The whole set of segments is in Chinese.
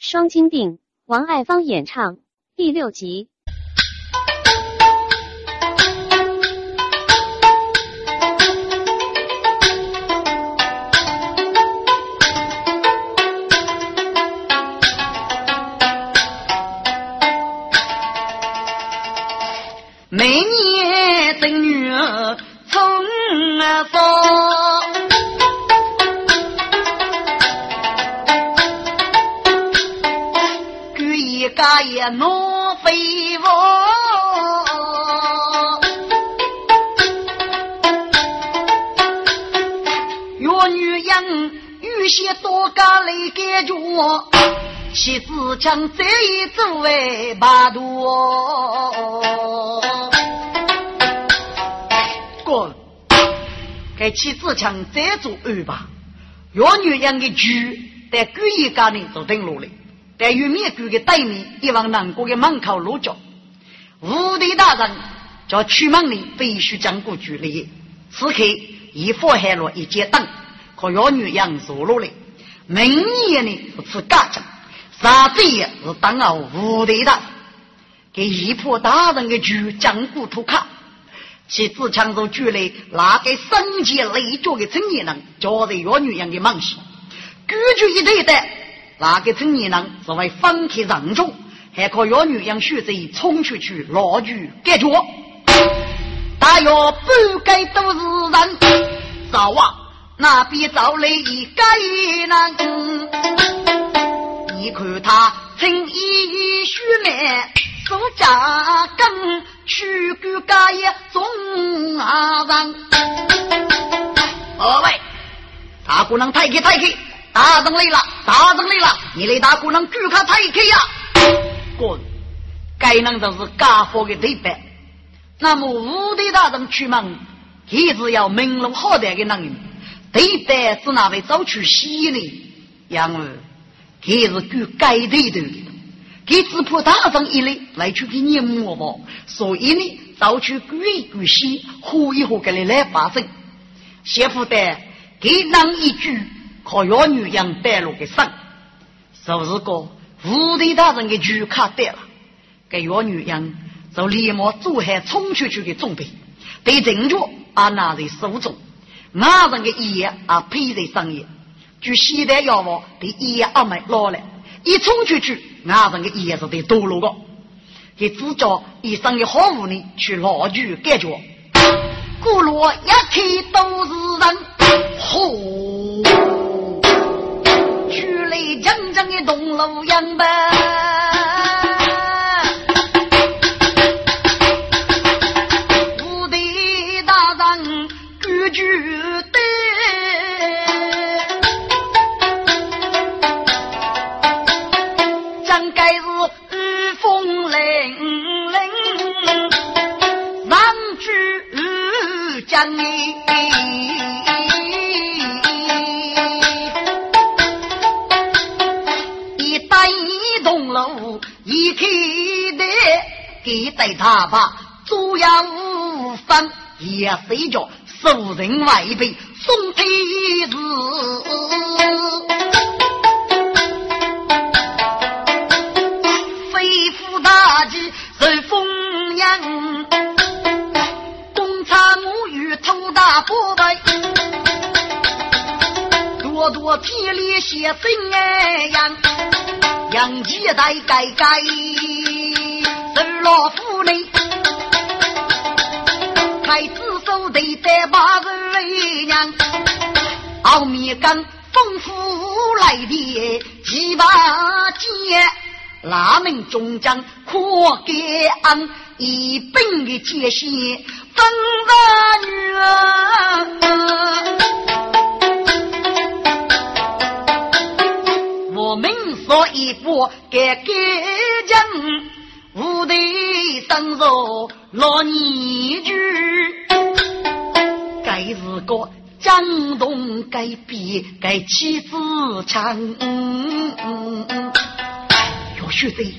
双金锭，王爱芳演唱，第六集。给妻子将这做二吧，岳女人的猪在故意家里就登陆了。在玉面谷的对面，一往南国的门口落脚。武帝大人叫出门令必须将过距离。此刻已放下了一节灯，可要女人坐落来。明年呢不吃干将，啥子也是当了武帝大人。给一破大人的局将过图卡，其自强着举来拿给生前累脚的青年人，交在要女人的门前，举举一对的。那个青年人是为放开让众，还可要女人学贼冲出去牢狱解决。大约不该都是人，早啊，那边找来一个人。你看他青衣须眉，手扎根，去干家业中啊人。二位，大姑娘抬开抬开。大人来了，大人来了！你来大姑娘举卡抬开呀！滚！该人就是家伙的对白。那么武帝大人出门，一直要明路好歹的人，对白是那位早去西呢？因为他是举该对的，给只怕大人一来来去给你摸吧，所以呢，到去举一举西，喝一喝给你来发生。媳妇的给人一句。靠要女人带路的生，就是个无敌大人的举卡带了，给要女人就立马做好冲出去的准备，对正确啊拿在手中，那人的眼啊配在上眼，就现代药物对眼阿妹捞来，一冲出去，俺们的眼是得堕落个，给只叫一生的好妇女去老去感觉，古路一看都是人，吼！来真正的东路样板，给带他吧，左阳无分，也随着受人外辈送天子，飞虎大吉受封阳，东差母与头大不白，多多体力些心哎呀。杨继代改改，受老夫人开子手得带八个娘，后面跟丰富来的几把剑，拉门中将可给俺一本的解析，分个女。我们说一部给给讲，无敌生肉老泥具，该是个江东该比该妻子强。有学贼，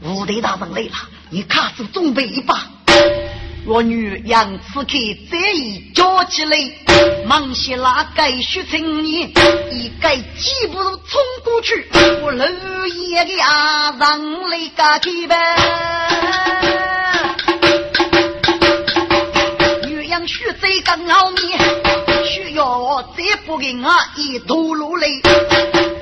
无敌大人来了，你卡住准备一把。我女杨此刻这一叫起来，忙些拉盖血成年，一盖几步冲过去，我楼爷的阿上来个提呗。女杨血在刚好面，需要再不给我一头落来，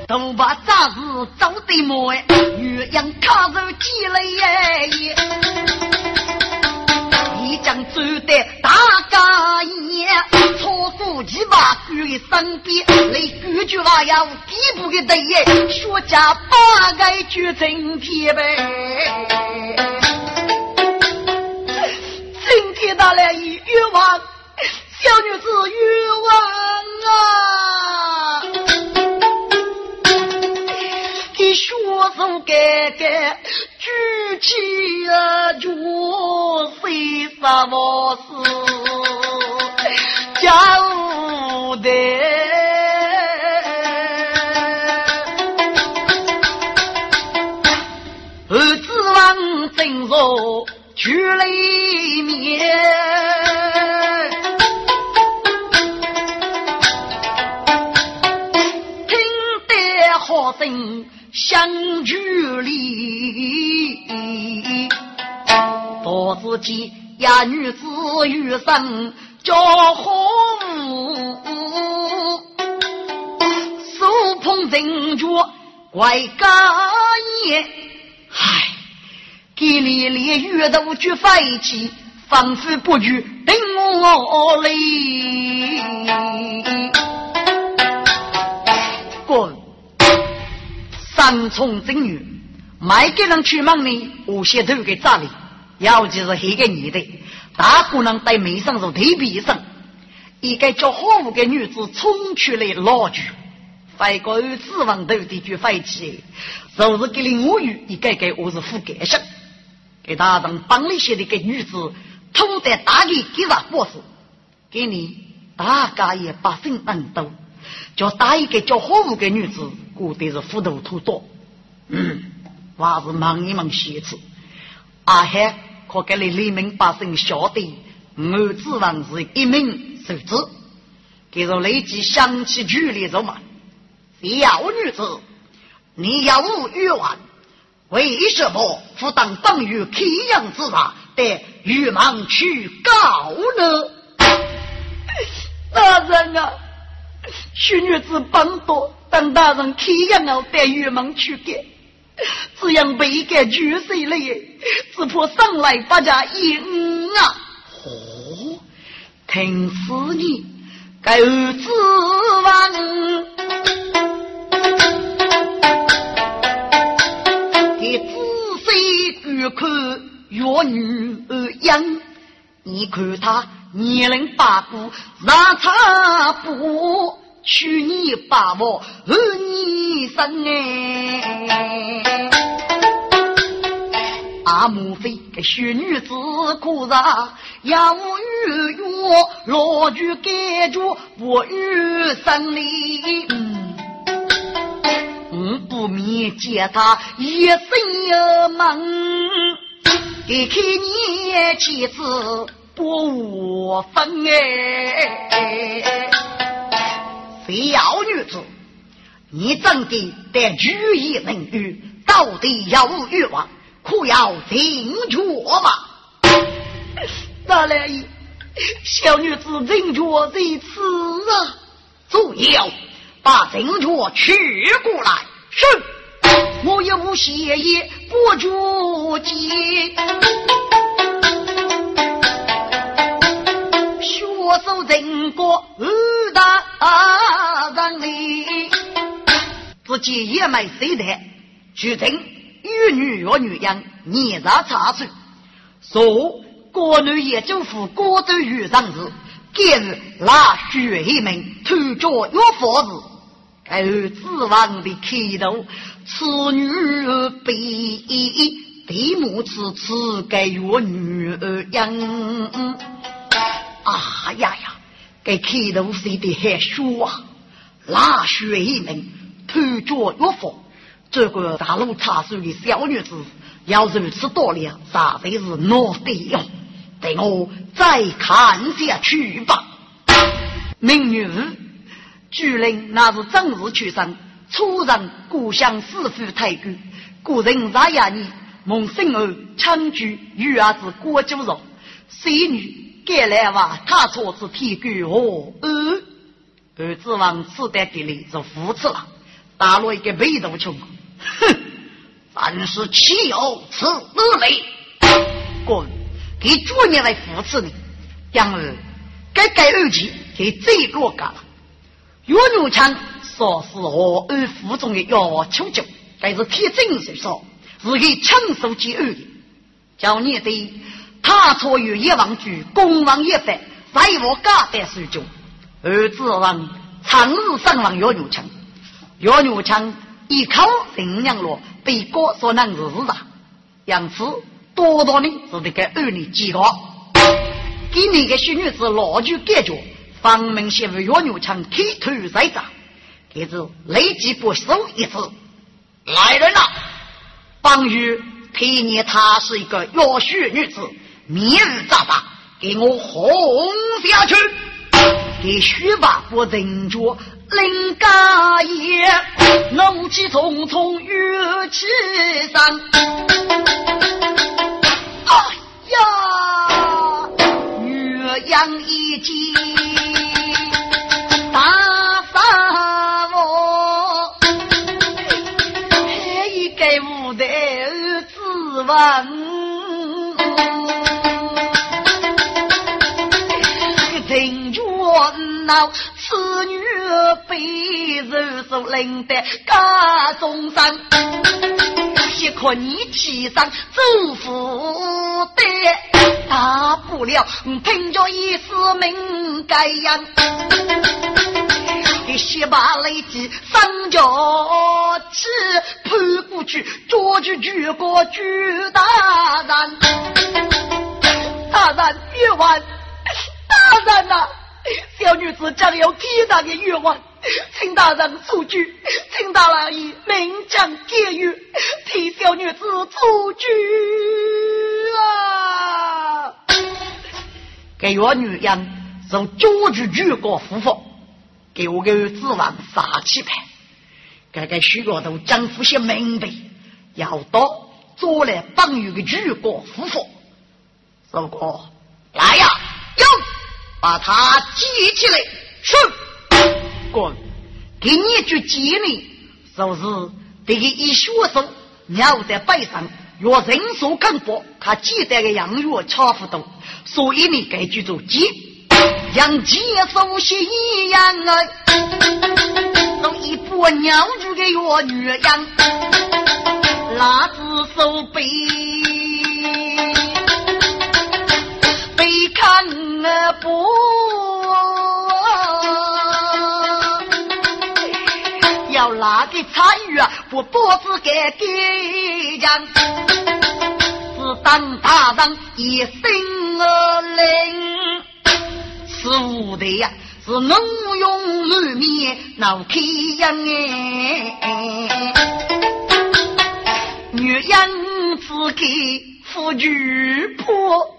都把杂事找得么？女杨卡着起来耶。走的大家爷，操夫几把举在身边，来举句话要地步的对耶，学家八个就成天呗。今天到了一冤枉，小女子冤枉啊！给学生改改。举起啊，就谁什么事交代？儿子王正坐去里面，相距离，多自己呀，女子余生叫红，手捧珍珠怪干也。唉，给你连月都去飞起，仿佛不惧等我来。三重正女，每个人出门呢，我先都给扎里，尤其是黑个女的，大姑娘戴眉上是特别深。一个叫好武的女子冲出来拉住，飞过指望头的就飞起，就是给林无语一个个我是副干事，给大人帮了些的个女子，偷得大给给啥过事，给你大家也把心能懂。叫打一个叫好武的女子，过得是糊涂土多。嗯，还是忙一忙写字。阿海可给你黎明百姓晓得，我指望是一名手指。给着立即想起距离走嘛。小女子，你要无欲望，为什么不当当于开阳之上，得与忙去告呢？大人啊！许女子帮多，当大人开眼了，带玉门去给，这样被个举手了耶，只怕上来把家赢啊！哦，听死你，该指望给仔细观看月女儿样，你看他。年龄八股，让他不娶你八我儿你生哎！阿母妃个小女子可啥？要与我老举盖住我与生里，嗯，不免见他一生有梦，给看你妻子。我分哎，小女子，你真的得举一能语，到底要无欲望，可要听着嘛？大来爷，小女子听着在此啊，左右把听着取过来。是，我也无谢意不着急。我守人国二大人里，自己也没谁的，举证与女和女样年长差距，说国内也政府国都遇上时，今日拉血门偷着药房子，该指望的开头，此女被地母此此给我女儿养。啊呀呀！给开头写的还说啊，拉血一门，偷着药房，这个大路插手的小女子，要如此多量，实在是闹得哟。等我再看下去吧。明女巨人那是正日出生，出人故乡师父太古，故人在呀你蒙生儿长居，女儿子郭九荣，孙女该来哇，他错是天狗哦。儿儿子王此代给你是扶持了，打了一个被动穷，哼，凡是岂有此理！滚，给主人来扶持你，杨儿该改二级给最落嘎了。岳永强说是我儿腹中的要求酒，但是铁证所说，是给亲手接二的。叫你的他错于一王局，公王一百，在我家带水酒，儿子王长日上望岳牛强，岳牛强一口人娘罗，被哥所能日日啊，因此多多呢是得给儿女几个，给你个小女子老就感觉。方门媳妇岳牛强剃头在上，给子立即不收一次。来人呐！方玉替你，她是一个要血女子，明日早吧？给我轰下去！给徐八不人着林家业，怒气冲冲玉气山。哎呀，岳阳一惊。闹，此女被人所领得家中山，幸亏你骑上走福的，大不了凭着一丝命盖样。先把雷击上脚起，扑过去捉住举过举大人，大人别玩，大人呐！小女子将有天大的冤枉，请大人出局，请大人以明将解狱，替小女子出局啊！给我女人从捉住举过夫妇。给我个指望杀气派，该该许多都江湖些明白，要到做来帮有个举国夫妇。如果来呀，把他记起来，是。滚，给你一句建议，就是这个一学生鸟在背上，若人数更多，他记得个养育差不多，所以你该记住记。像结手戏一样啊，弄一波鸟住个月女样，拉子手背，看啊不，要拉个参与啊，不多子给给讲，是当大人一声而令。是无的呀，是浓用满面闹开样哎，女人只给夫举婆，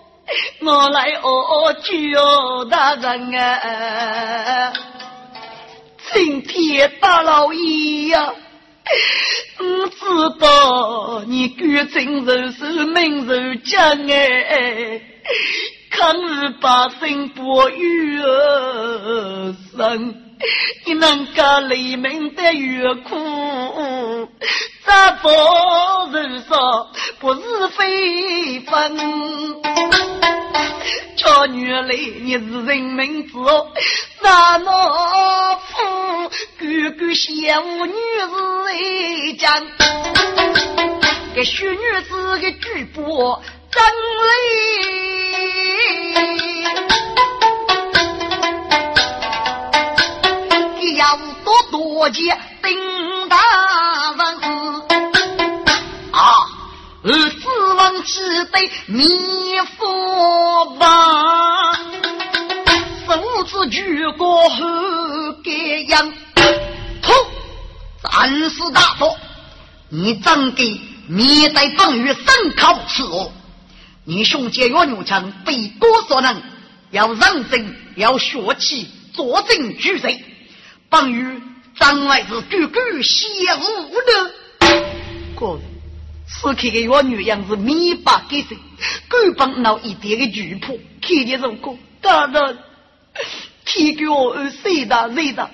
我来哦救大人啊！今天大老爷呀，不知道你举真人是名人将哎。抗日百姓不遇生，你能个黎明的越苦，这不人说不是非分？叫女来你是人民子，那么夫哥哥羡慕女子一讲，给许女子的举报。真理，多多谢丁大人啊！而死亡只得灭佛吧，手指举过后盖样，痛！三思大佛，你怎给面对风雨生考死我？你兄姐岳牛强被多少人要认真，要学起坐镇举罪，帮于张外是句句邪无的。哥，此刻的岳女样子米八给谁？狗帮闹一点的巨破，看见如果大人，提给我二谁大谁大，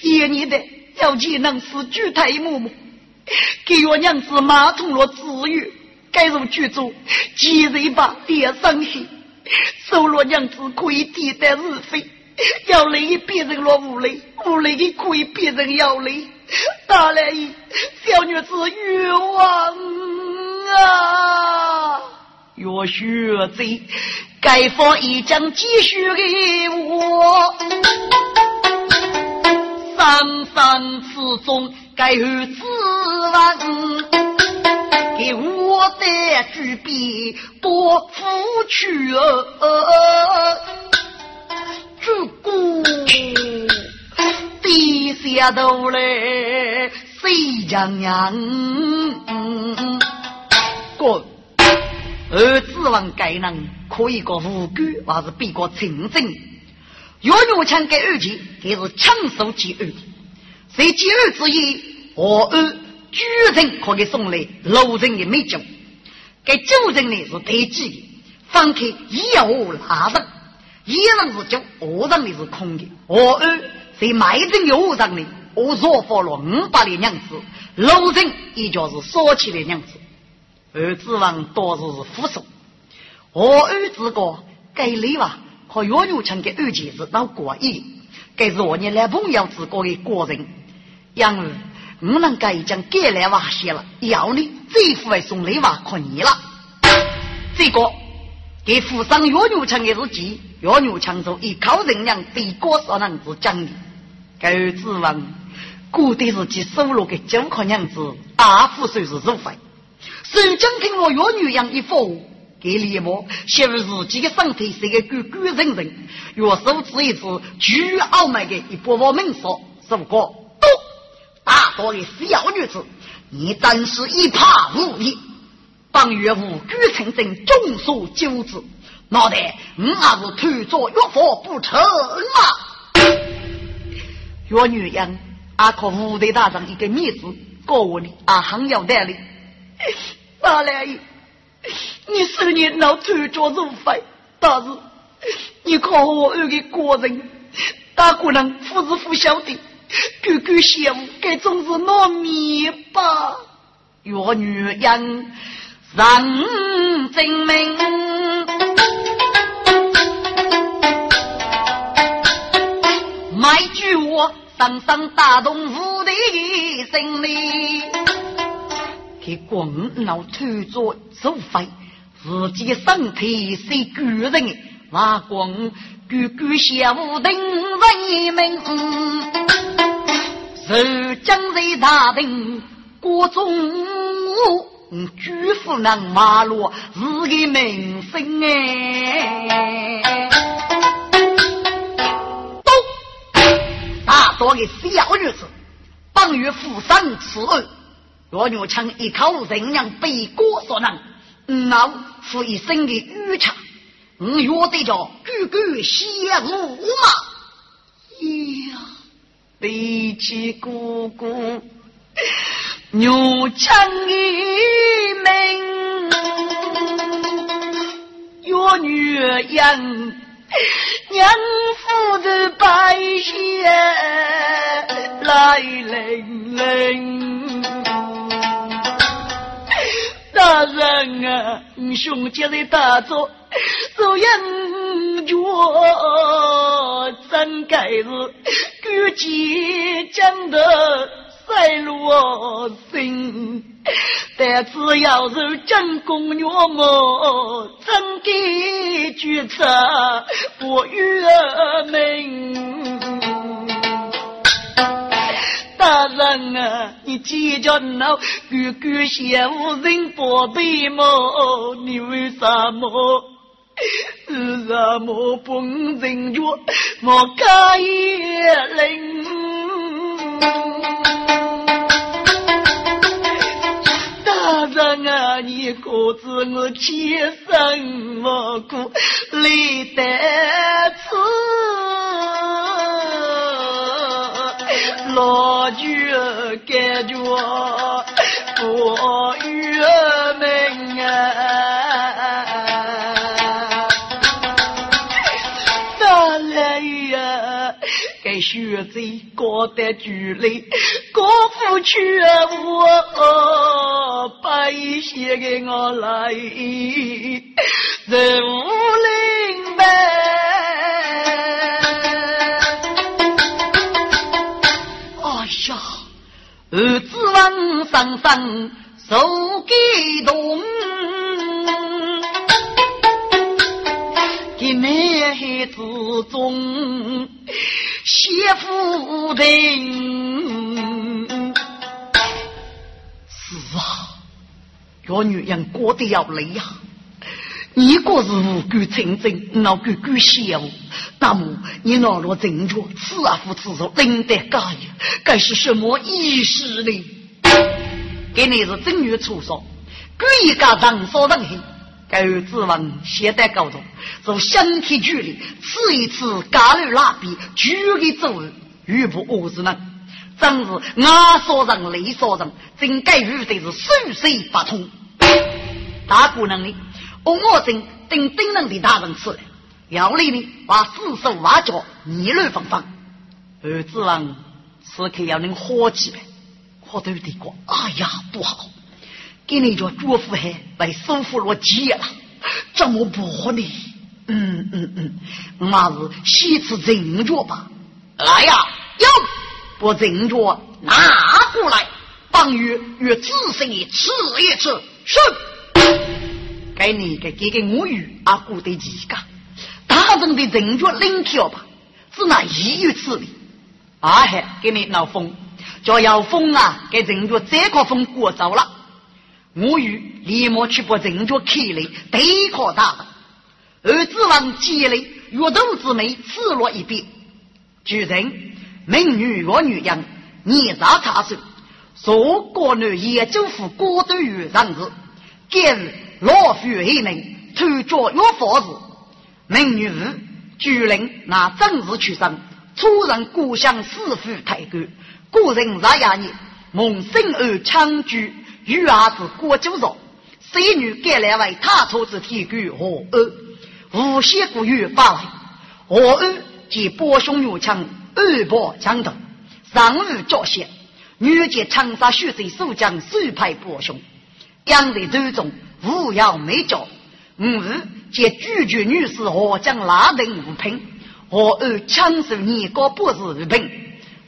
爷你的要技能是举太木木，给我娘子马通了子玉，该如剧组，几日把别伤心，收了娘子可以替代日费，要累别人落无累，无累的可以别人要累，大来一小女子冤枉啊！若学贼，该放一将继续给我。三三此中该有指望，给我的举笔多付去啊，主公低下头来谁将娘？滚！而指望该人可以个无辜，还是比个清正？要用枪给二姐，给是枪手接二，谁接二之一，我二举人可给送来楼人的美酒，给酒人呢是得几的，放开一壶拉人，一人是酒，二人的是空的。我二谁卖人有人的，我若发了五百的娘子，楼人也就是少起的娘子。儿子王多是副手，我儿子个该累吧？和岳牛强的二姐是老过意，该是我你来朋友之过的过人。杨儿，我能该将该来瓦写了，要你这副送礼娃可你了。这个给扶上岳牛强的日记，岳牛强说依靠人娘对过少男子讲的，该儿子王过的日记收入给九块娘子，二副算是入费。孙江听我岳女样一副，给李某写入自己的身体是个狗狗人人，岳手指一指巨傲慢的一波波门说：“是不过，都大多的小女子，你真是一怕无义，当岳无辜成真，众所周知，脑袋你还是推做岳父不成吗？岳女样阿靠吴队大长一个面子，告我的阿很有道理。”大来爷，你十年老推着入费，但是你靠我二个国人，大姑娘夫子夫晓得，哥哥羡慕，该总是糯米吧？若女人人证明，买句话，深深打动我的心里。给光脑推着走飞，自己身体是巨人，瓦光句句小定人民，受江水大定国中，嗯举夫人马路是个明星哎，都大多的小女子，当于富商此二。若牛强一口人娘背锅所能，老夫一身的愚茶，我约得着句句写无嘛？呀，背起姑姑牛强一命，若女养娘夫的白血来冷冷。大人啊，兄弟的大作，这样觉真该是举起将的赛罗心，但只要是真公牛么，真给举策我越明。大人啊，你计较那哥哥嫌无人宝贝么？你为什么？为什么不人觉莫开灵？人啊，你可知我千生万苦来得此？老君感觉不郁闷啊！哪来呀？该学子过得距离，过不去我把一些给我来，人无灵呗。儿子往上上受感动，给男孩子中谢夫人。是啊，这女人过得要累呀。你果是无辜成真，那个狗笑。那么你哪落正确？此啊夫此说，领得该呀？该是什么意思呢？给你是正月初说，故意家人说人黑，该指望现代高中从身体距离吃一次咖喱拉比，举个走路，语不恶之人，真是牙说人泪说人，真该语的是水水不通。大姑娘呢？我正等等人的大人吃，要里呢把四手挖脚，议论纷纷。儿子王此刻要能活起来，我都得过。哎呀，不好！给你家祝福还被收复了结了，怎么办呢？嗯嗯嗯，妈是先吃正脚吧。来呀，哟，把正脚拿过来，帮与与仔细吃一吃。是。给你给给给我与阿姑的几个大人的正确领条吧，只拿一月此理。啊嘿，给你闹风，叫要风啊，给正确这个风过走了。我与立马去把正确开来，对抗大人。儿子王积累月头之美，赤裸一边。主人，美女我女人，年少差岁，说国内也就府过度于人子，今日。老夫一名，偷脚有法子。明女妇，居人拿正事取生，出人故乡师父太官。故人十廿年，蒙生儿强居，与儿子过九朝。三女改来为他出之天官何二，无锡故月八位。何二见波兄女强，二伯强头，上午交血，女见长沙血水守将手派波兄，养在途中。无要美娇，五日见拒绝女士何将拉人无品，何而强手年高不是无品？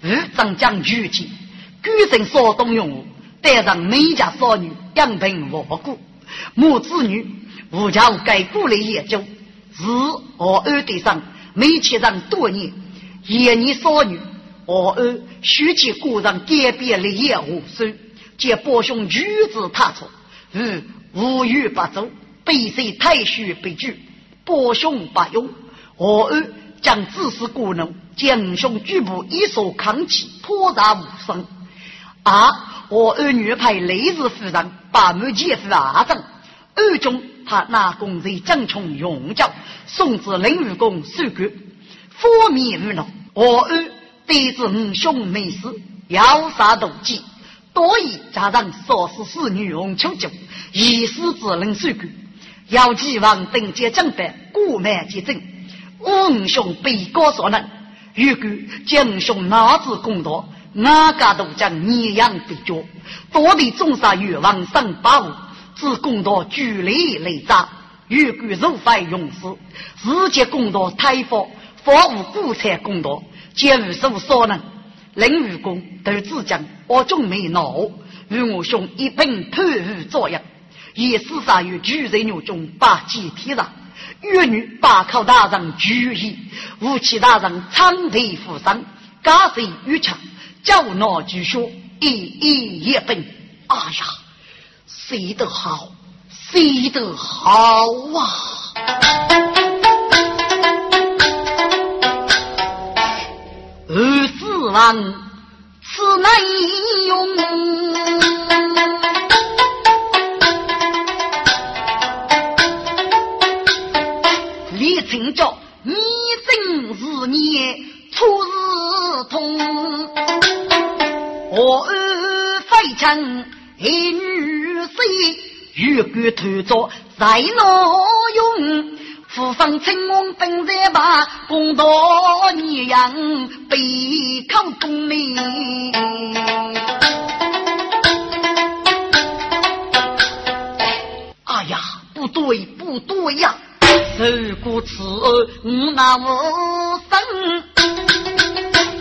五张将举起，举身所动用武，带上美家少女养贫无辜，母子女无家无改故来研究，是何而对上没妻上多年，言你少女何而许其故人改变立业无数，见伯兄举子踏错，嗯。无欲不走，背水太虚被拒，伯兄不勇，何二将自私故能，将兄举步一手扛起，破杀无声。二我二女派雷氏夫人把门姐夫二丈，二中他拿公在江冲永教，送至灵武宫受官，佛面无恼。我二得知五兄没死，要杀妒忌。多疑加上少时使女红求救，一时只能受苦。要期望等阶将白，过满结阵。五兄被告所能，如果将兄拿子公道，哪家都将碾阳对决。多地众杀欲望上八五，只公道距离雷炸。如果如非勇士，世界公道太佛，方无古才公道，皆无所所能。林武公都自讲，我终没恼，与我兄一并投入作业，以厮杀于巨人牛中八击天上，越女八考大人举义，武器大人长腿负伤，加水越强，教那句书一一一本，哎呀，写得好，写得好啊！二世王此乃英雄，李清照，你真是你。初日同，我儿非臣一女婿，欲敢偷着在哪用？父方青翁本在把公道你扬，背靠东门。哎呀，不对不对呀！受过此儿我奈无生。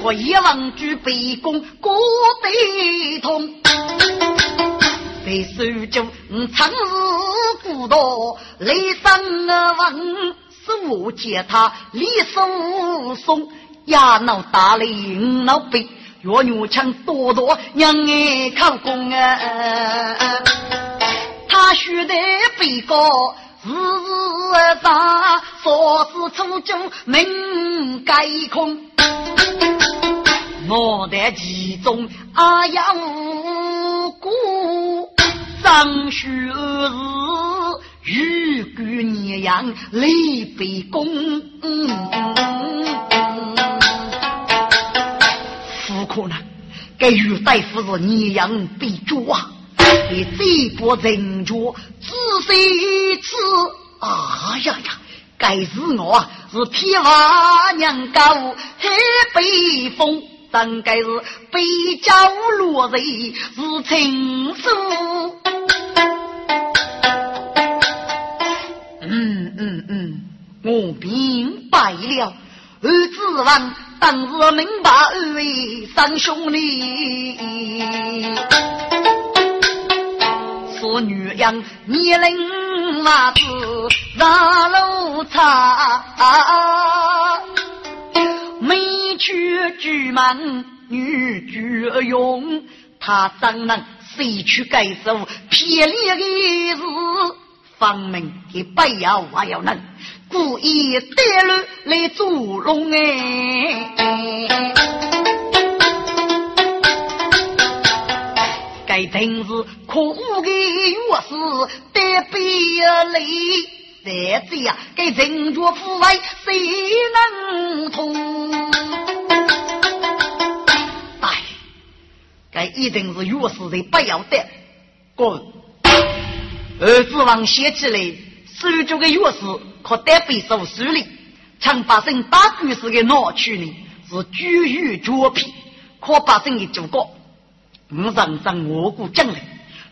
我一望举杯弓，过得痛。在手中，长日孤岛，雷声闻，是我见他李叔松，呀闹大雷闹背，月女枪多多，娘爱靠功啊！他须得背高，日日打，说是出征门盖空，我的其中啊呀无辜。张学是玉骨年阳泪悲公，不可能，该玉大夫是年阳被捉啊！你这波人着仔细吃，啊呀呀！该是我啊，是天花娘高黑北风，但该是北郊落人是情书。我明白了，儿子王当日明白二位三兄弟，说女人年龄娃子上路差，美娶巨门女巨勇，他怎能谁去改手偏离的是方明的不要还要能。故意带路来捉龙哎！该真是可恶的钥匙，得别离。再这样，该人着腐败，谁能通？哎，该一定是钥匙的不要得。滚！儿子王写起来，手中的钥匙。可得被手书里，常发生大故事的闹区呢，是居于绝品，可发生的主角。我常常我故将来，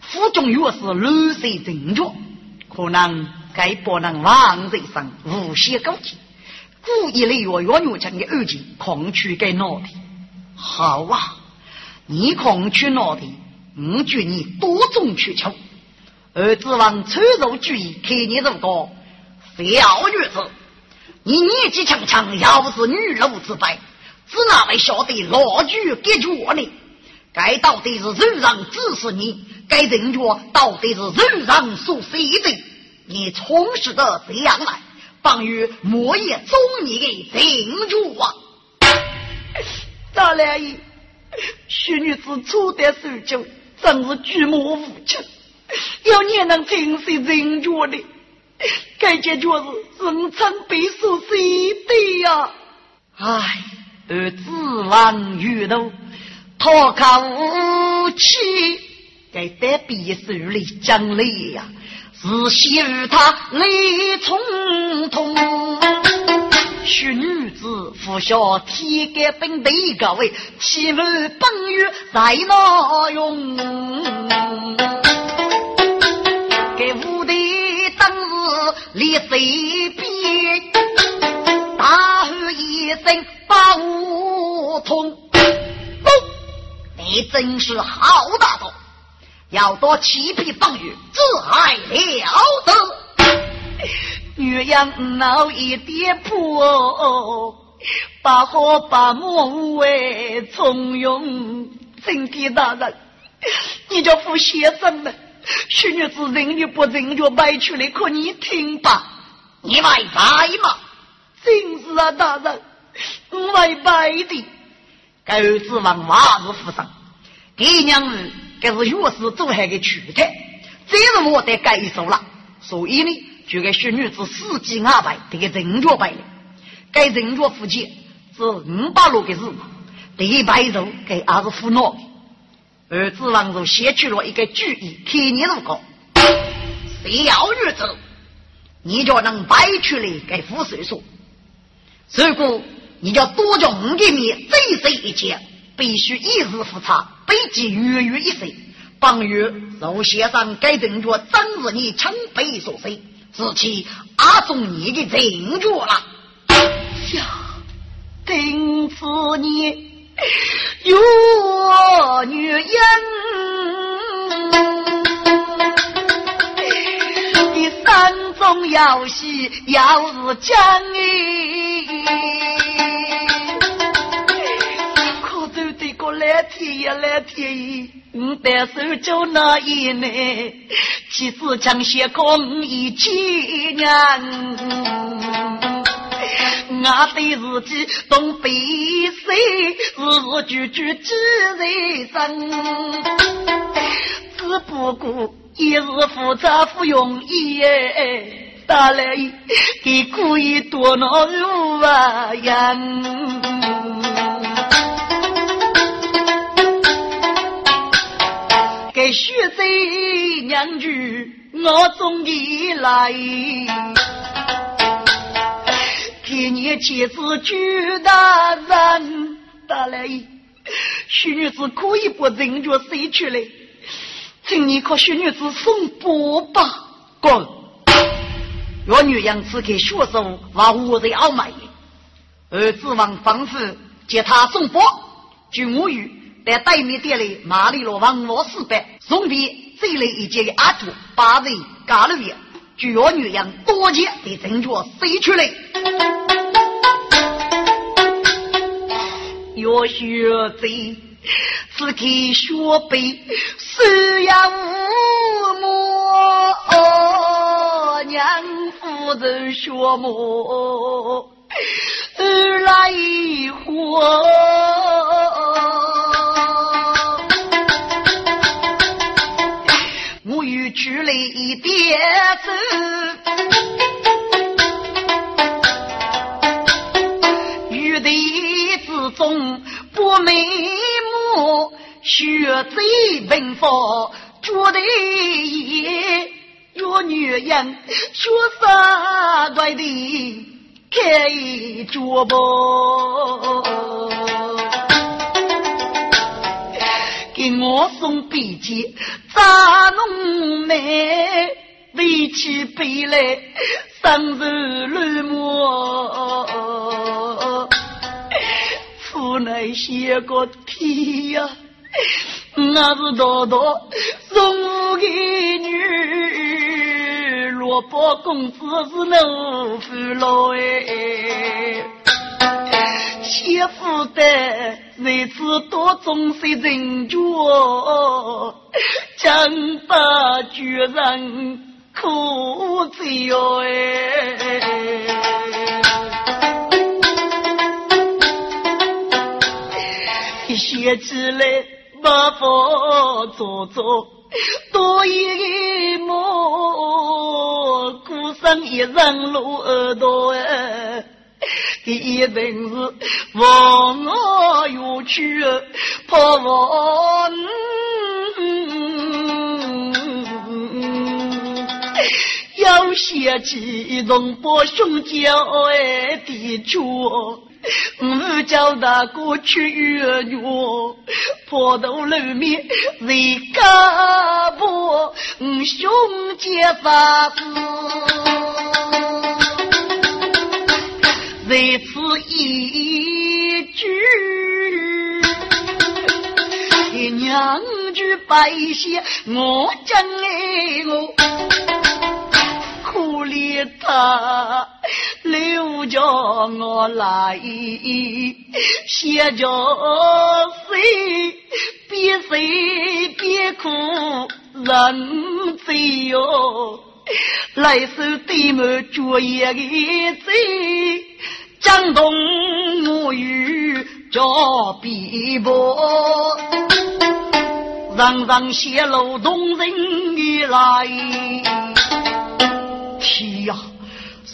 府中越是乱世正确，可能该不能往人生无限高级，故意来越越女强的案件，恐去该闹的。好啊，你恐去闹的，我劝你多种去求，儿子王出入主意，看你如果。小女子，你年纪轻轻，要是女流之辈，只哪位晓得老举给脚呢？该到底是人让指示你，该人脚到底是人让所写的。你从实的这样来，帮于莫言中你的人脚啊！大良爷，徐女子初得手中，真是举目无亲，要你能听谁人脚的？该件就是人称被所写的呀！唉，而自望玉楼，他靠武器，该得匕首里讲理呀，是写他雷冲通。许女子服下铁杆本队各位，岂问本月在哪用？给武的。立随便，大喝一声把武通，你真是好大度，要多欺皮放雨，自还了得。岳阳闹一跌破，把火把木为从容。真的大人，你叫副先生们。许女子人女不人就摆出来，可你听吧，你外摆嘛？真是啊，大人，外摆的。该儿子往娃子府上，给娘儿该是岳氏做海的取态，这是我得该说了。所以呢，就给许女子死记安排这个人脚摆了。该人脚夫妻是五八路的事，第一摆肉给儿子扶脑。儿子王如写出了一个主意，看你如何？谁要日子，你就能摆出来给富岁说。如果你要多叫五个面最少一件，必须一日复查，备记月月一岁。本月老先生该定着，真是你清白所说，是其阿中你的证据了。呀，定是你有女人。三中要戏，要是讲哎，天呀蓝天爷，我单手就那一年，妻子抢先空一几年，我对自己东北谁日日句句记在心，只不过。一日复杂不容易耶，打来给故意多恼如啊呀！给徐州娘婿我终于来，给你妻子举大人，打来徐女子可以不人着谁去嘞？请你可许女子送波吧，滚！我女人只给学生往我在傲慢，儿子往吩咐接他送波。据我语，在对面店里马里罗王我四百送笔这类一件的阿土八人干了 việc。据我女人多钱的证据飞出来，要学贼。只给学背，手呀无母，娘夫人学母，儿来活。一点子，玉帝之中不美。学贼文法，绝对也若女人学啥怪的开脚步，我送笔记，咋弄美？背起背来，双手乱摸，出来写个题呀！那是多多送给女，萝卜公子是农夫老哎，媳妇的日子多忠心人家，将把居人苦追哟哎，写起来。把佛做做，多一个梦，孤身一人路耳朵哎，第一定是望我远去，怕我要写起动波胸脚哎的脚。我叫大哥去约约，坡头露面谁敢破？我兄弟发誓，在此一句，娘句白写，我真爱我。苦怜他，留着我来，写着谁，别谁别苦人醉哟，来首对门作业的贼，江东我与叫比伯，让让泄露动人的来。天呀！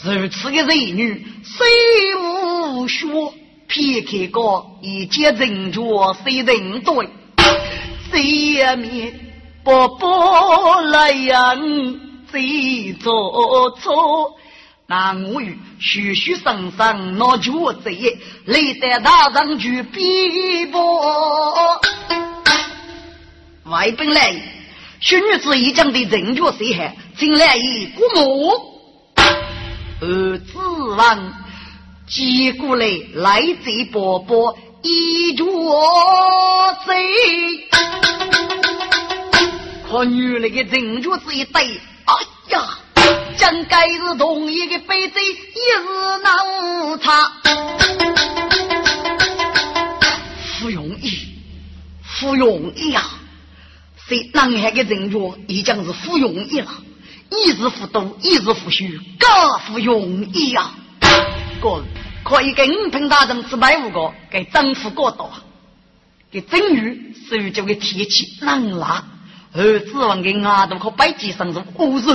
如此的人女，谁无学？撇开个一见人着，谁人对？谁面不不来呀？贼做错，那我与徐徐生生闹绝贼，累得大人去逼迫。外本来，徐女子已将的人绝谁害，进来一姑母，儿子王接过来来贼伯伯一绝贼。和女那个人脚子一对，呀，将该是同一个杯子，一时难无差。不容易，不容易呀！谁南海的人脚已经是不容易了，一时不多，一时不虚，更不容易呀！哥，可以给五品大人四百五个，给征服过多，给真女手脚的天气难拉。儿子王给阿都可百几上是五十，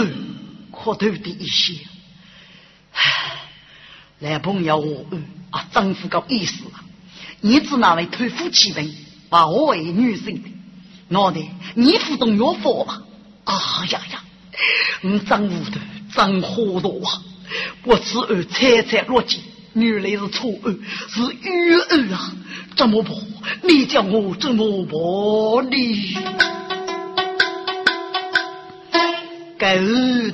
可头的一些。来朋友，我啊，丈夫搞意思啊，你只那位推夫妻人，把我为女性的，我的你不懂我佛吧？啊呀呀，我丈夫的真糊涂啊！我此儿猜猜逻辑，原来是错儿，是愚儿啊！怎么办？你叫我怎么办呢？狗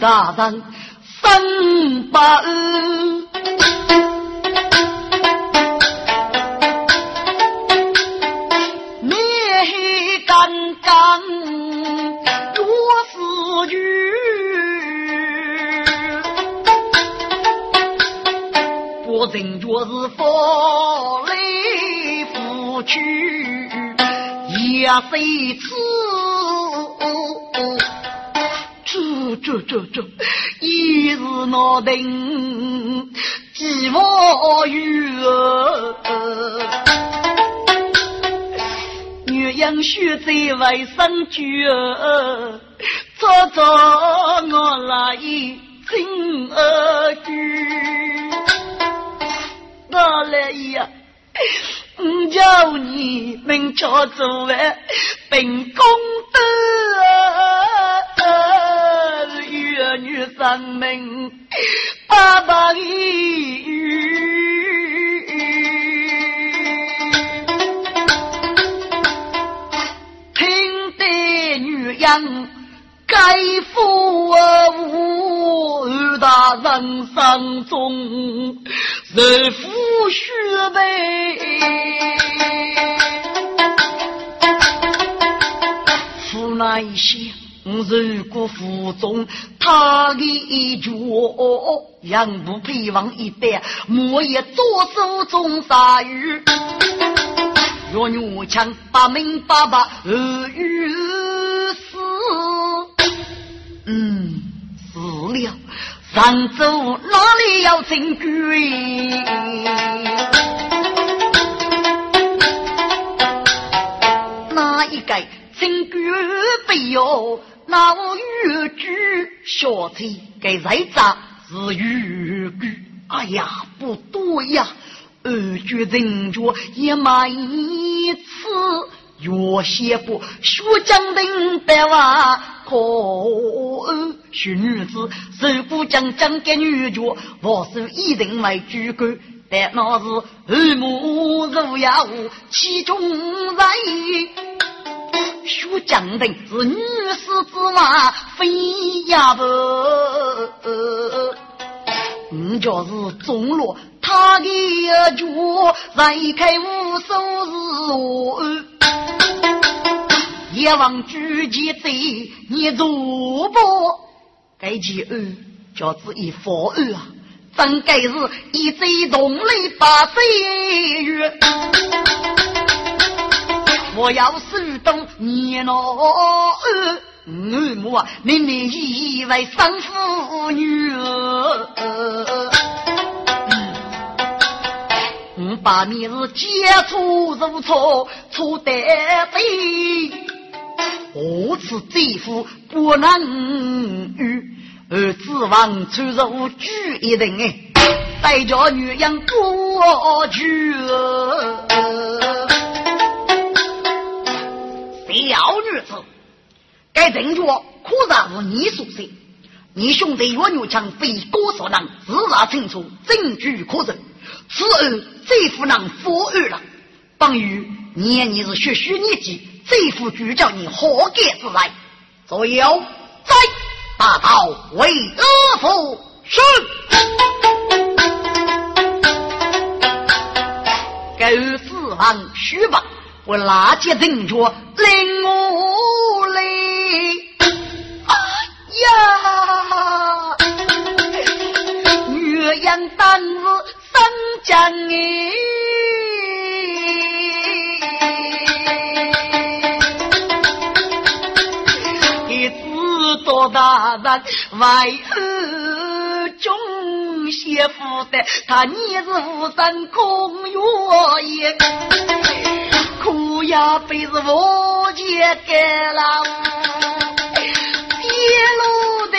大人三百，面黑干干若是鱼，不人就是风来福去，也谁知？这这这，一日闹定，几万元。女人须在为生居，早早我来进儿居。哪来呀？叫你们家做完本功生命，爸爸的语，听得女人该负我大人生中是负须背，负那一些。如果府中他的一脚，杨不配往一代，莫也左手中杀鱼。若女强把门把把儿与死，嗯，死了，上州哪里要证据？哪一个证据没有？那我越剧小菜给谁炸是越剧？哎呀，不对呀！二绝人脚也买一次，越些不学将领百万可恶，学女子如果将将给女角，我是一定为主管，但那是耳目如牙其中人。学将定是女士之马飞呀不。你就是中落他的脚，再开无手是我。也望举起贼，你如不该起二，叫子一佛二啊，真该是一贼动力把贼月。我要是你那二母啊，你们以为生妇女儿？我把你是接触如错，错得对。我此贼夫不能与，而指望出入举一人哎，再叫女人过去。小女子，该人着可然是你所说。你兄弟岳牛强非高所能，自然清楚，证据可证。此二这副能佛二了，帮于年年是学学年纪，这副就叫你何该之来？左右在大道为阿父是。狗四方虚吧，我拉起人脚领我来。哎呀，岳阳当日三江哎，一子多大人为何中？媳妇的，他你是无山空月夜，苦呀被是我姐给了，一路的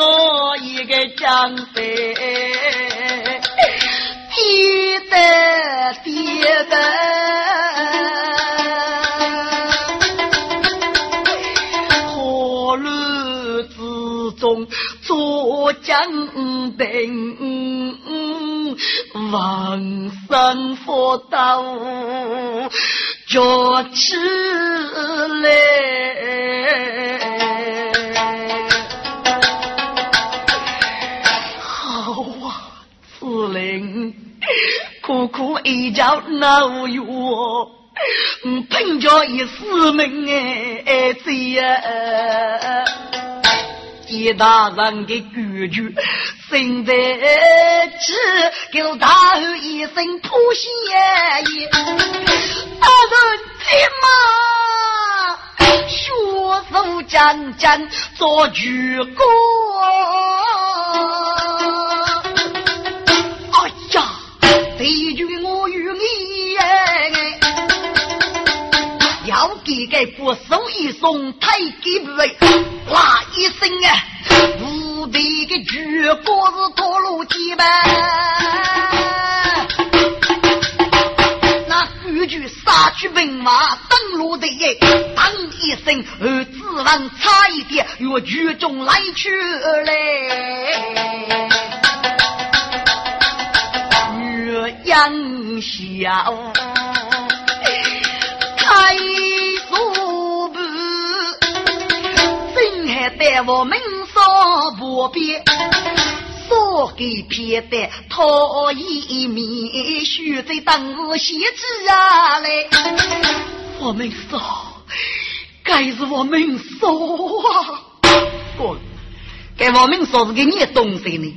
我一个江水，跌的跌的。做将兵，王生佛道叫起来。好啊，司令，苦苦一朝闹药，凭着一丝命哎，这呀。一大人的规矩，现在起给大吼一声破血衣，大人骑马，血手将将做举国。哎呀，这句我与你要给个不手一松，太给不为。那一声啊，无敌的举国是脱路几般，那规矩杀去兵马登陆的耶，当一声，而子王差一点，越剧中来去来，岳阳笑，待我们少不便，少给偏待，讨一面，须在当日写字啊来。我们少，该是我们少啊！滚！该我们少是给你东西呢？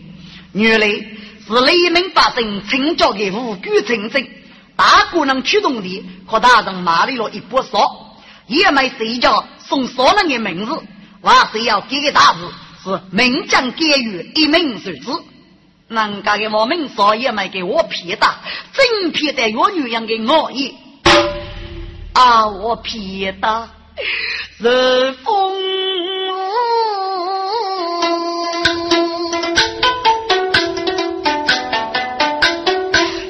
原来是雷门百姓请教的无辜成真，大姑娘驱动的，和大人买了一波少，也没谁家送少了的名字。我是要给个大字，是名将给予一名儿子。人家的我们少爷没给我骗的，真骗的我女人的我意。啊，我骗的是风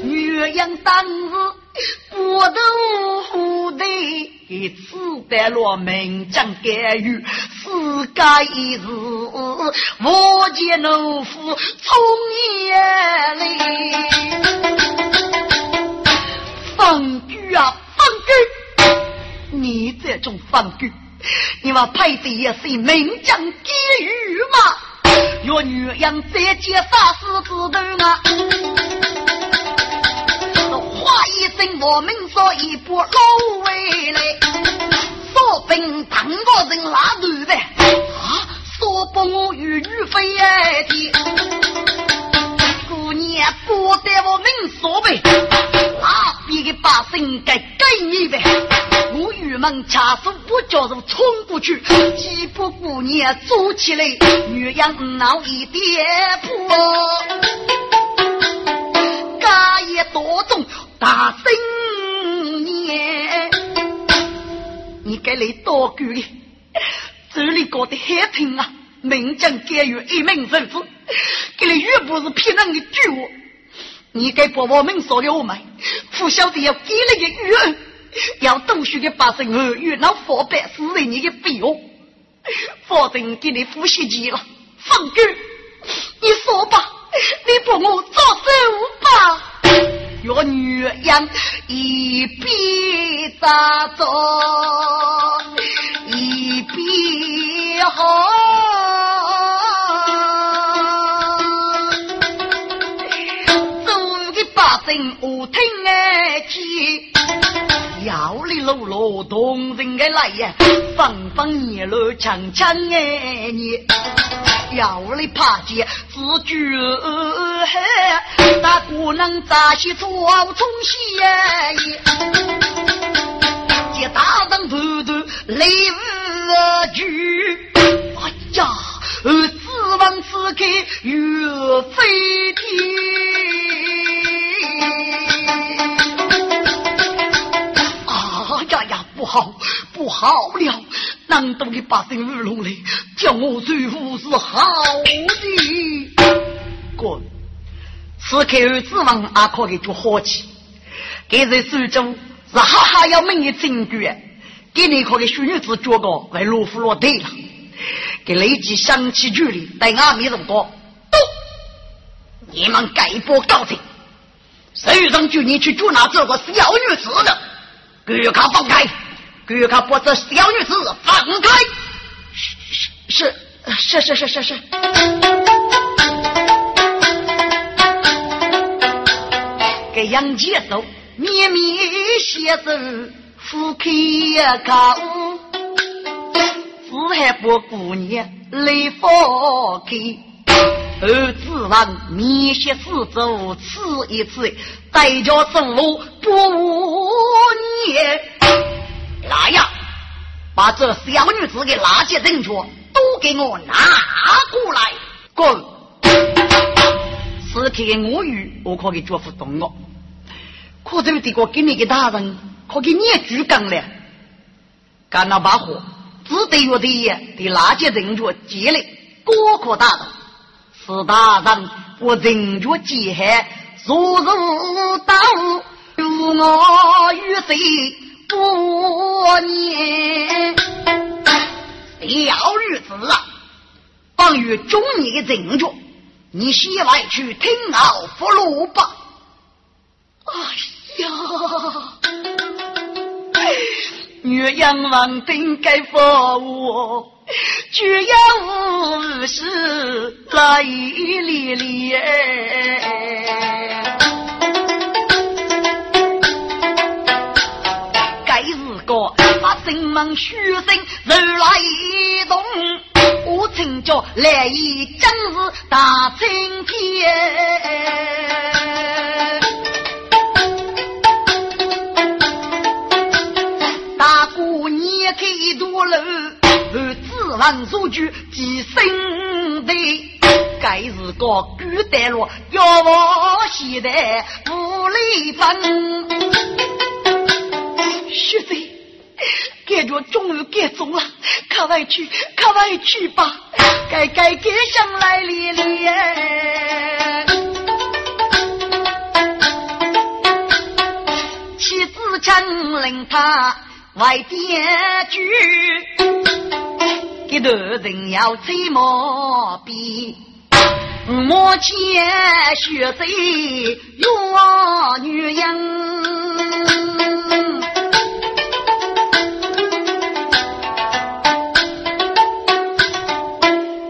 女人当日不都的。一次败落，名将给予世界一日，我见奴夫从眼里放句啊放句，你这种放句，你话配的也是名将给予吗？若女人再见杀死之头啊！话一声，我们说一波老回来，说兵当个人拉头的啊，说不我与女飞哎的，姑娘不得我们说呗，那边的百姓该给你呗，我郁闷掐住不叫人冲过去，几步姑娘走起来，女人闹一点破。家业多重大生你该来多句的，这里搞得很听啊！名将给予一名分子，给你越不是骗人的句话，你该把我们说了我们，不晓得要给那个玉要读书的百姓儿女那佛白是人你的费用，保证给你呼吸机了。放哥，你说吧，你帮我做手吧。我女人一边打坐，一边好。见，要里路路动人的来呀，放放夜路强强哎你，要里怕见自觉嘿，那姑娘扎西做从西耶，见大人头头泪无惧，哎呀，指望此刻岳飞天。啊呀呀，不好不好了！难道你把这乌龙来叫我最服是好的？滚！此刻儿子王阿可给就火气，给在苏州是哈哈要命的证据，给你可给虚女子脚高来落夫落地了，给立即想起距离带阿弥陀佛，都你们改播告警。谁让就你去捉拿这个小女子的？给他放开！给他把这小女子放开！是是是是是是是。给杨杰走，绵绵携手，夫开高，只还不姑娘泪放开。而指望面些四周吃一次，代价走路不念。来呀，把这小女子给拉进人桌，都给我拿过来！滚！此刻我与我可给绝不动了。可这的个给你个大人，可给你举杠了。干了把火，只得约的的拉进人桌接来，过可大人。是大人，我人着饥寒，如如刀，如我与谁不念？小女子啊，帮与中你的人着，你先来去听候俘虏吧。哎呀！岳阳王定该服我，绝要无事来历历。该是个把心门虚声如来动，我请教来意真是大晴天。自然数据几生的，该是个古代路，要往现代无力分。学子，感觉终于改中了，快回去，快回去吧，该该该上来哩哩。妻子强令他。外边句，一头人要吹毛笔，我见学贼冤女人，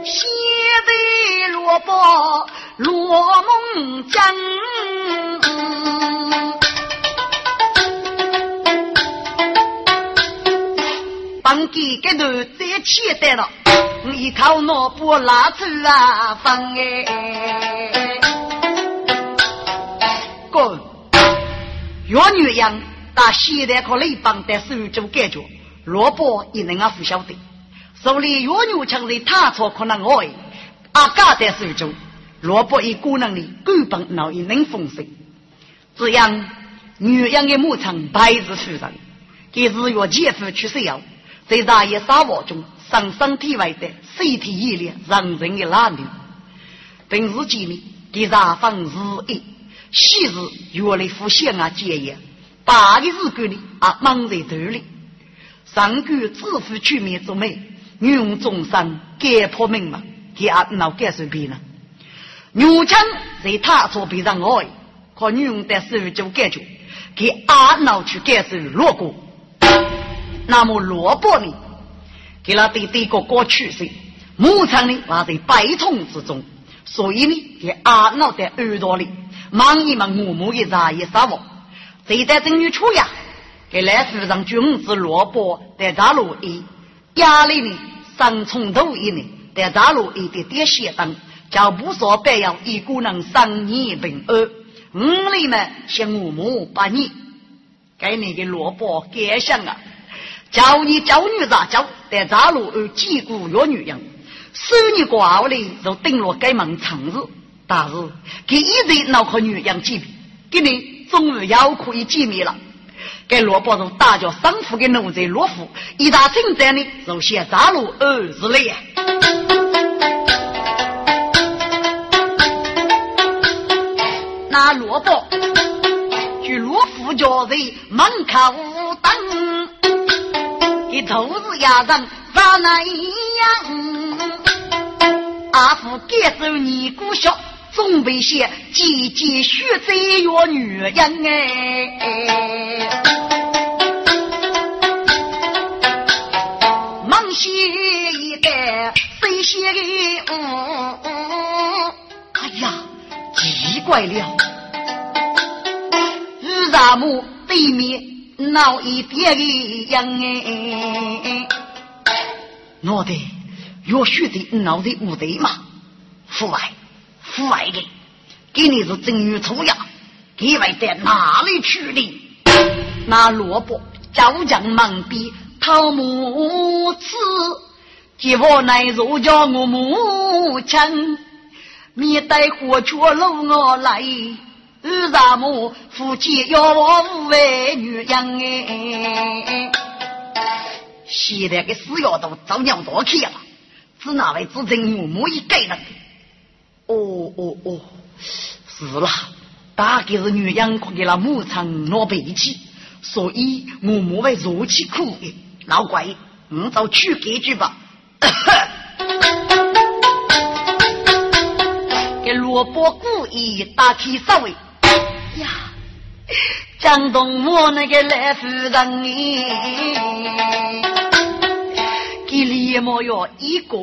写的萝卜落梦江。给给头再切得了，一靠脑部拉出啊风哎！滚！越女人打现在靠雷帮的手中感觉，萝卜也能啊不晓得。手里越女强人他错可能爱，阿嘎在手中，萝卜一姑娘的根本脑也能丰盛。这样女人的牧场白日出人，给日月姐夫去使用。在大野沙漠中，上身体外的身体毅力让人的拉流。平时见面，给茶房日一，昔日原来付现啊节约，八个日干里啊忙在头里。上个致富出面做媒，女用众生改破命嘛，给阿闹改随便呢。女强在他左边上爱，可女用的手就感觉，给阿闹去改受罗锅。那么罗伯呢，给他对对哥哥去世，牧场呢还在悲痛之中，所以呢，给阿闹的耳朵里忙一忙默默的查一撒网，这在正女出呀。给来夫人君子萝卜在大路一压力呢，上从头一呢，在大路一的点线灯，叫不说白要一个人三年平安，五里呢像我母把你给你的萝卜改想啊，叫你叫女咋叫，在大路二几个月女人，十年过后呢就顶了该门城市，但是给一直脑壳女人见面，给你终于要可以见面了。给罗伯如大叫生父给奴才罗夫，一大进展呢，就先扎入二日里。那罗伯去罗夫家在门口等，给头子压上咋那一样？阿父接受尼姑笑。总备些姐姐血债要女人哎，忙写一代谁写的？嗯嗯，哎呀，奇怪了，日大木对面闹一点的样哎，脑袋要血债闹的无对嘛，父爱。父爱的，给你是正月初呀，给外在哪里去的？那萝卜招将忙逼讨母子，结果乃如叫我母亲，面带火车路我来，二丈母夫妻要我五位女人哎，现在个死丫头早娘多去了，只那位只正我母一个人。哦哦哦，是啦，大概是女人给了牧场拿背气，所以我母会如此苦的。老怪，我就去给句吧。给萝卜故意打起稍微呀，江东我那个来夫人你，给李莫要一个。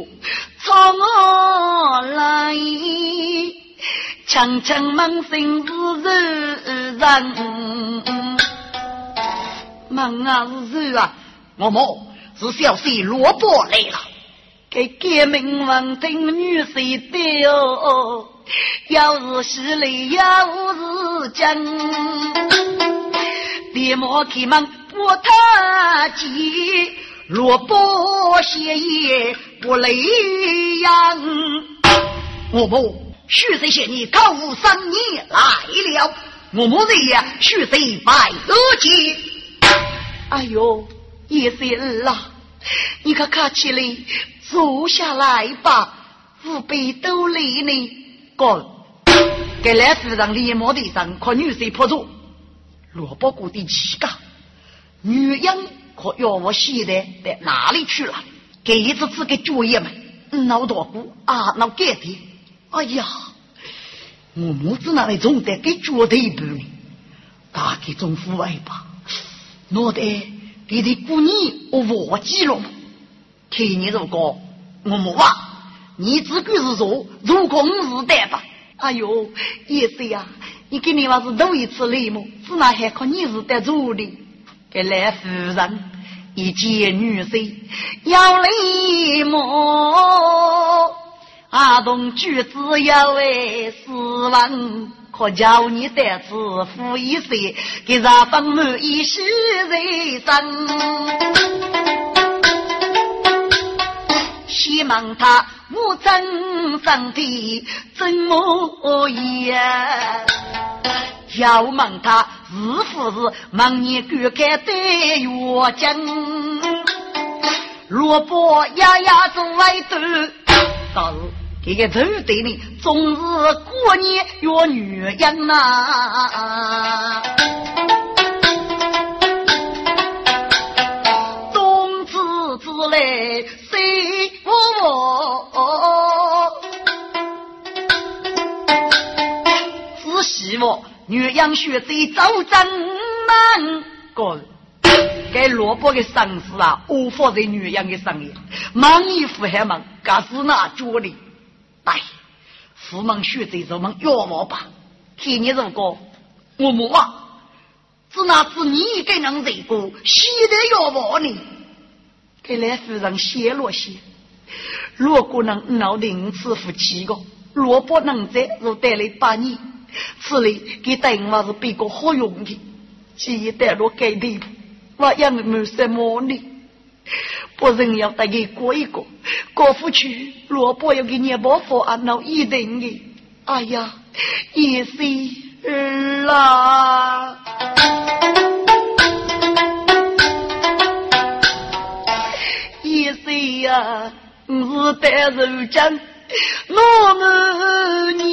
从我来，强强忙心是人，忙啊是啊，我母是小婿罗伯来了，给革命王听女婿的哦，要是喜来要是讲，别莫开门不他急。若不谢意不雷阳，我母许谁谢你高三年来了，我母这样许谁拜二姐？哎呦，叶三儿啊，你可客气了，坐下来吧，五百多礼呢。哥，给来夫人连忙地上，可女婿破住，萝卜谷的乞丐，女人。可要我现在在哪里去了？给一次次给作业们，闹多苦啊，闹干的。哎呀，我母子那里总得给做的一半呢，大概总父爱吧。脑袋给的过年我忘记了吗？听你如果我母啊，你只管是说，如果我是的吧？哎呦，也是呀，你给你娃是头一次来么？只那还靠你是得做的。给来夫人一见女婿要来么？阿东举子要为死亡，可叫你得子富一岁，给咱分满一世人生。希望他无真上的怎么样？要问他是不是忙年干干的月经？萝卜呀呀做外头，倒是这个头对呢，总是过年约女人呐。冬至之来谁？哦哦哦。只希望鸳鸯雪对周正门干。该萝卜的生死啊，无法在鸳鸯的生意，忙一副还忙，可是那家里，哎，父母学这什么要我吧？今年如果我母啊，只那是你一个人在过，谁来要我呢？给来夫人谢落谢。如果能闹定此夫妻个。萝卜能在，如带来八年，此类给带我是比个好用的。既然带了改地，我也没什么呢。不人要带给过一个，过不去，萝卜要给你包佛啊，那一定的。哎呀，也是啦，也是呀，我带肉酱。我们你，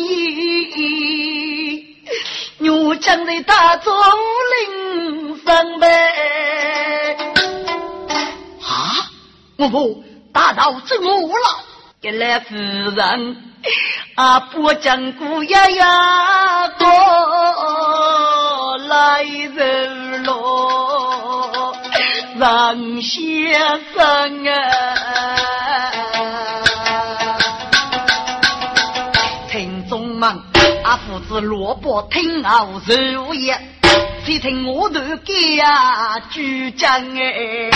我将在大竹林上呗。啊！我不大到这我了，给来夫人啊，不讲姑爷呀，过来人咯，让先生啊。萝卜听后如也，谁听我头家主讲哎？